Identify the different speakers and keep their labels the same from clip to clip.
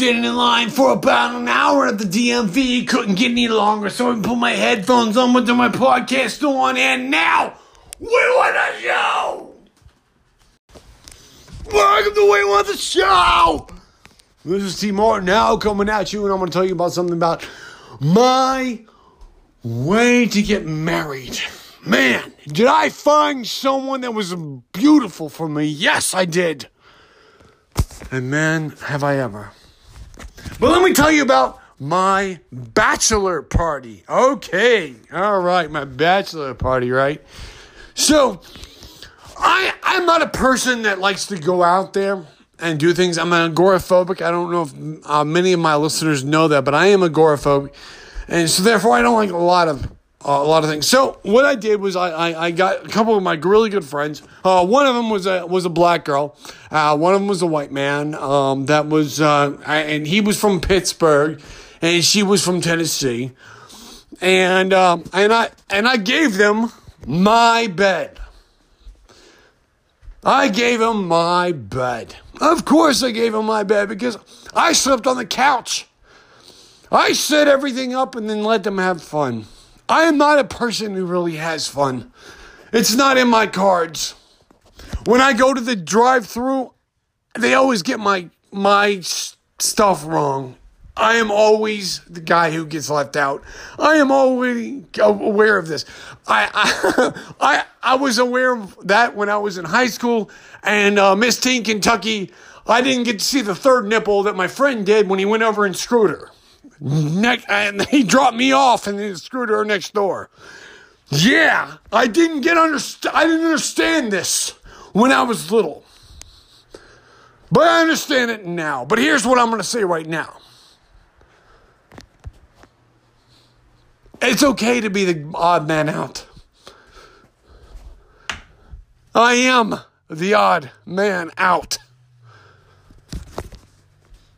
Speaker 1: standing in line for about an hour at the DMV. Couldn't get any longer, so I put my headphones on, went to my podcast on, and now we want the show. Welcome to We Want the Show. This is T Martin now coming at you, and I'm going to tell you about something about my way to get married. Man, did I find someone that was beautiful for me? Yes, I did. And man, have I ever. But let me tell you about my bachelor party. Okay, all right, my bachelor party, right? So, I I'm not a person that likes to go out there and do things. I'm an agoraphobic. I don't know if uh, many of my listeners know that, but I am agoraphobic, and so therefore I don't like a lot of a lot of things. So what I did was I, I, I got a couple of my really good friends. Uh, one of them was a was a black girl. Uh, one of them was a white man. Um, that was uh, I, and he was from Pittsburgh, and she was from Tennessee. And um, and I and I gave them my bed. I gave him my bed. Of course, I gave him my bed because I slept on the couch. I set everything up and then let them have fun. I am not a person who really has fun. It's not in my cards. When I go to the drive-through, they always get my my stuff wrong. I am always the guy who gets left out. I am always aware of this. I I I, I was aware of that when I was in high school and uh, Miss Teen Kentucky. I didn't get to see the third nipple that my friend did when he went over and screwed her. Next, and he dropped me off and then screwed her next door. Yeah, I didn't get underst- I didn't understand this when I was little. But I understand it now. But here's what I'm going to say right now. It's okay to be the odd man out. I am the odd man out.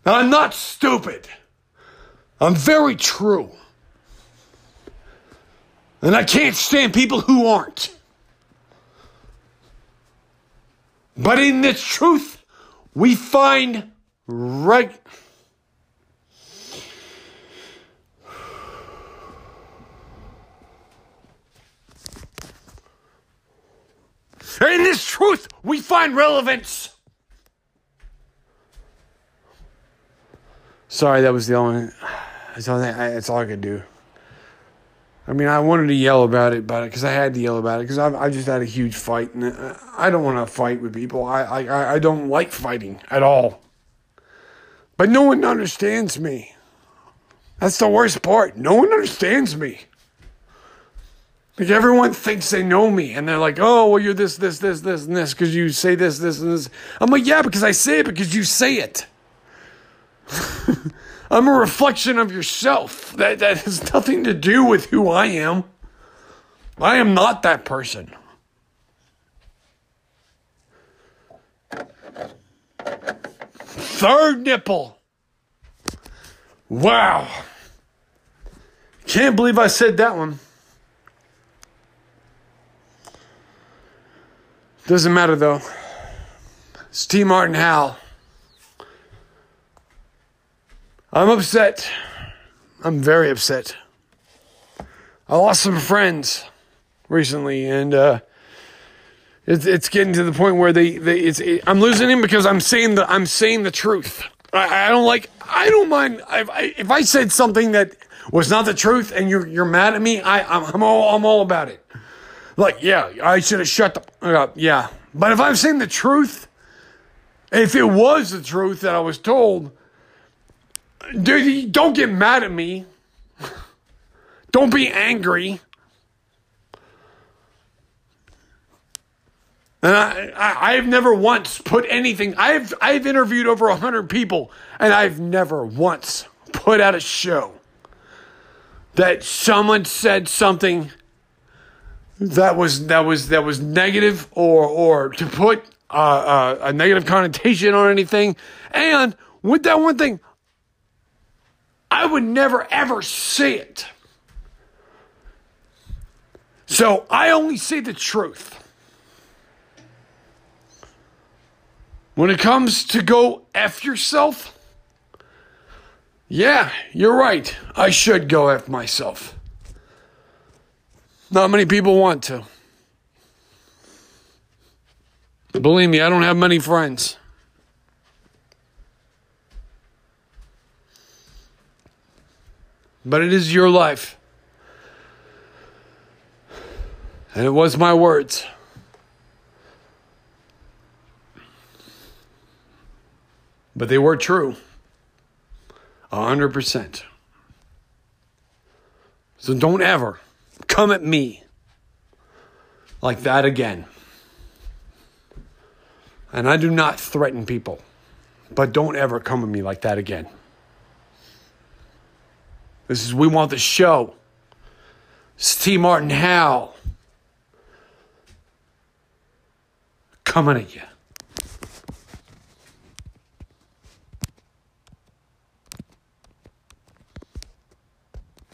Speaker 1: I'm not stupid. I'm very true. And I can't stand people who aren't. But in this truth, we find right. In this truth, we find relevance. Sorry, that was the only. That's all, I, that's all I could do. I mean, I wanted to yell about it, but because I had to yell about it because I I just had a huge fight, and uh, I don't want to fight with people. I I I don't like fighting at all. But no one understands me. That's the worst part. No one understands me. Like everyone thinks they know me, and they're like, "Oh, well, you're this, this, this, this, and this because you say this, this, and this." I'm like, "Yeah, because I say it because you say it." I'm a reflection of yourself. That, that has nothing to do with who I am. I am not that person. Third nipple. Wow. Can't believe I said that one. Doesn't matter though. It's T. Martin Howell. I'm upset. I'm very upset. I lost some friends recently, and uh, it's it's getting to the point where they, they it's it, I'm losing him because I'm saying the I'm saying the truth. I, I don't like I don't mind if I, if I said something that was not the truth and you're you're mad at me. I I'm, I'm all I'm all about it. Like yeah, I should have shut up. Yeah, but if I'm saying the truth, if it was the truth that I was told Dude, don't get mad at me. Don't be angry. And I, I, have never once put anything. I've, I've interviewed over hundred people, and I've never once put out a show that someone said something that was that was that was negative or or to put uh, uh, a negative connotation on anything. And with that one thing, I would never ever see it. So I only see the truth. When it comes to go F yourself, Yeah, you're right. I should go F myself. Not many people want to. Believe me, I don't have many friends. But it is your life. And it was my words. But they were true. A hundred percent. So don't ever come at me like that again. And I do not threaten people, but don't ever come at me like that again. This is We Want the Show. It's T. Martin Howell coming at you.